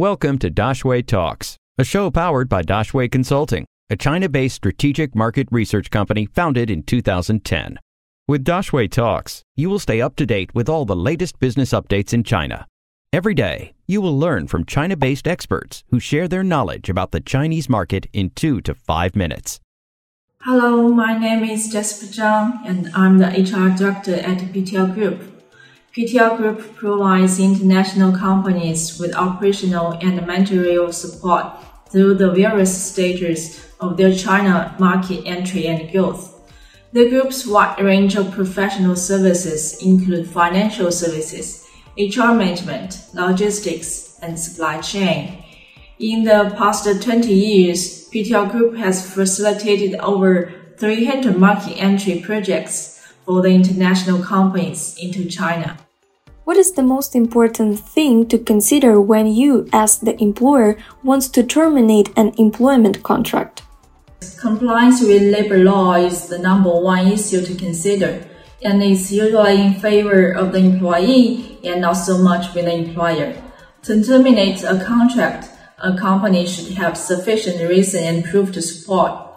Welcome to Daxue Talks, a show powered by Daxue Consulting, a China based strategic market research company founded in 2010. With Daxue Talks, you will stay up to date with all the latest business updates in China. Every day, you will learn from China based experts who share their knowledge about the Chinese market in two to five minutes. Hello, my name is Jasper Zhang, and I'm the HR director at PTL Group. PTL Group provides international companies with operational and managerial support through the various stages of their China market entry and growth. The group's wide range of professional services include financial services, HR management, logistics, and supply chain. In the past 20 years, PTL Group has facilitated over 300 market entry projects for the international companies into China. What is the most important thing to consider when you, as the employer, wants to terminate an employment contract? Compliance with labor law is the number one issue to consider, and it's usually in favor of the employee and not so much with the employer. To terminate a contract, a company should have sufficient reason and proof to support.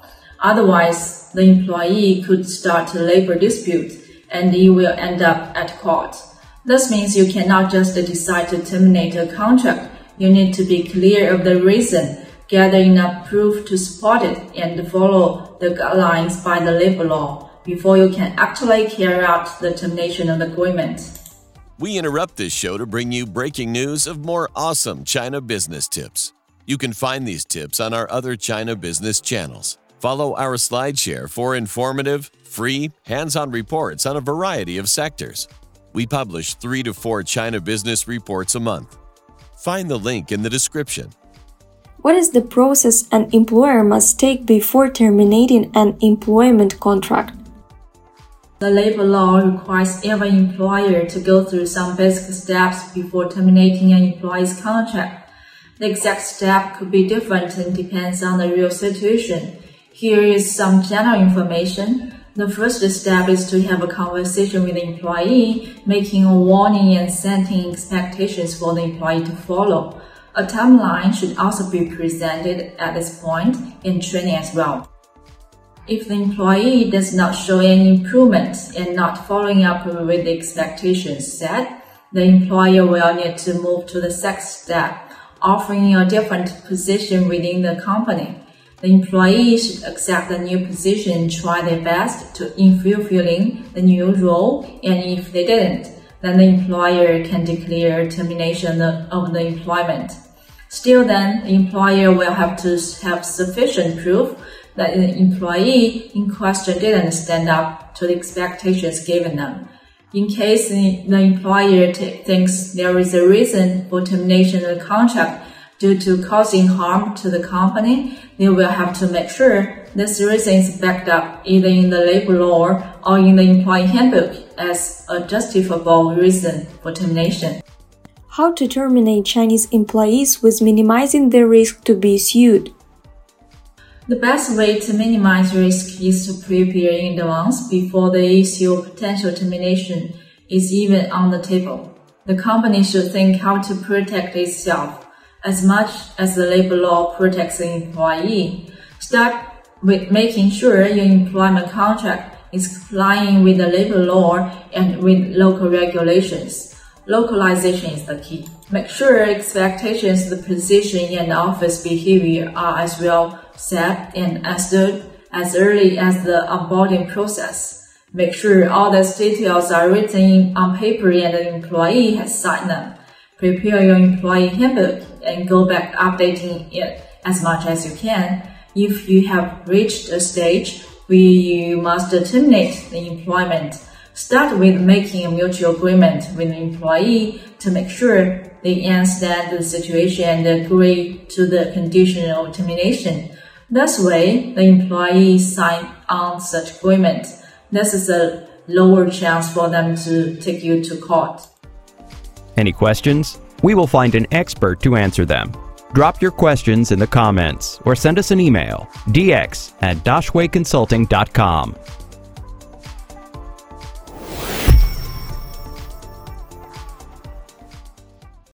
Otherwise, the employee could start a labor dispute and it will end up at court. This means you cannot just decide to terminate a contract. You need to be clear of the reason gather enough proof to support it, and follow the guidelines by the labor law before you can actually carry out the termination of the agreement. We interrupt this show to bring you breaking news of more awesome China business tips. You can find these tips on our other China business channels. Follow our SlideShare for informative, free, hands on reports on a variety of sectors. We publish three to four China business reports a month. Find the link in the description. What is the process an employer must take before terminating an employment contract? The labor law requires every employer to go through some basic steps before terminating an employee's contract. The exact step could be different and depends on the real situation. Here is some general information. The first step is to have a conversation with the employee, making a warning and setting expectations for the employee to follow. A timeline should also be presented at this point in training as well. If the employee does not show any improvement and not following up with the expectations set, the employer will need to move to the second step, offering a different position within the company. The employee should accept the new position try their best to in fulfilling the new role, and if they didn't, then the employer can declare termination of the employment. Still then, the employer will have to have sufficient proof that the employee in question didn't stand up to the expectations given them. In case the employer thinks there is a reason for termination of the contract due to causing harm to the company, they will have to make sure this reason is backed up either in the labor law or in the employee handbook as a justifiable reason for termination. How to terminate Chinese employees with minimizing the risk to be sued. The best way to minimize risk is to prepare in advance before the issue of potential termination is even on the table. The company should think how to protect itself as much as the labor law protects the employee. Start with making sure your employment contract is complying with the labor law and with local regulations. Localization is the key. Make sure expectations the position and office behavior are as well set and understood as early as the onboarding process. Make sure all these details are written on paper and the employee has signed them. Prepare your employee handbook and go back updating it as much as you can. If you have reached a stage where you must terminate the employment, start with making a mutual agreement with the employee to make sure they understand the situation and agree to the condition of termination. This way, the employee sign on such agreement. This is a lower chance for them to take you to court. Any questions? We will find an expert to answer them. Drop your questions in the comments or send us an email dx at daxueconsulting.com.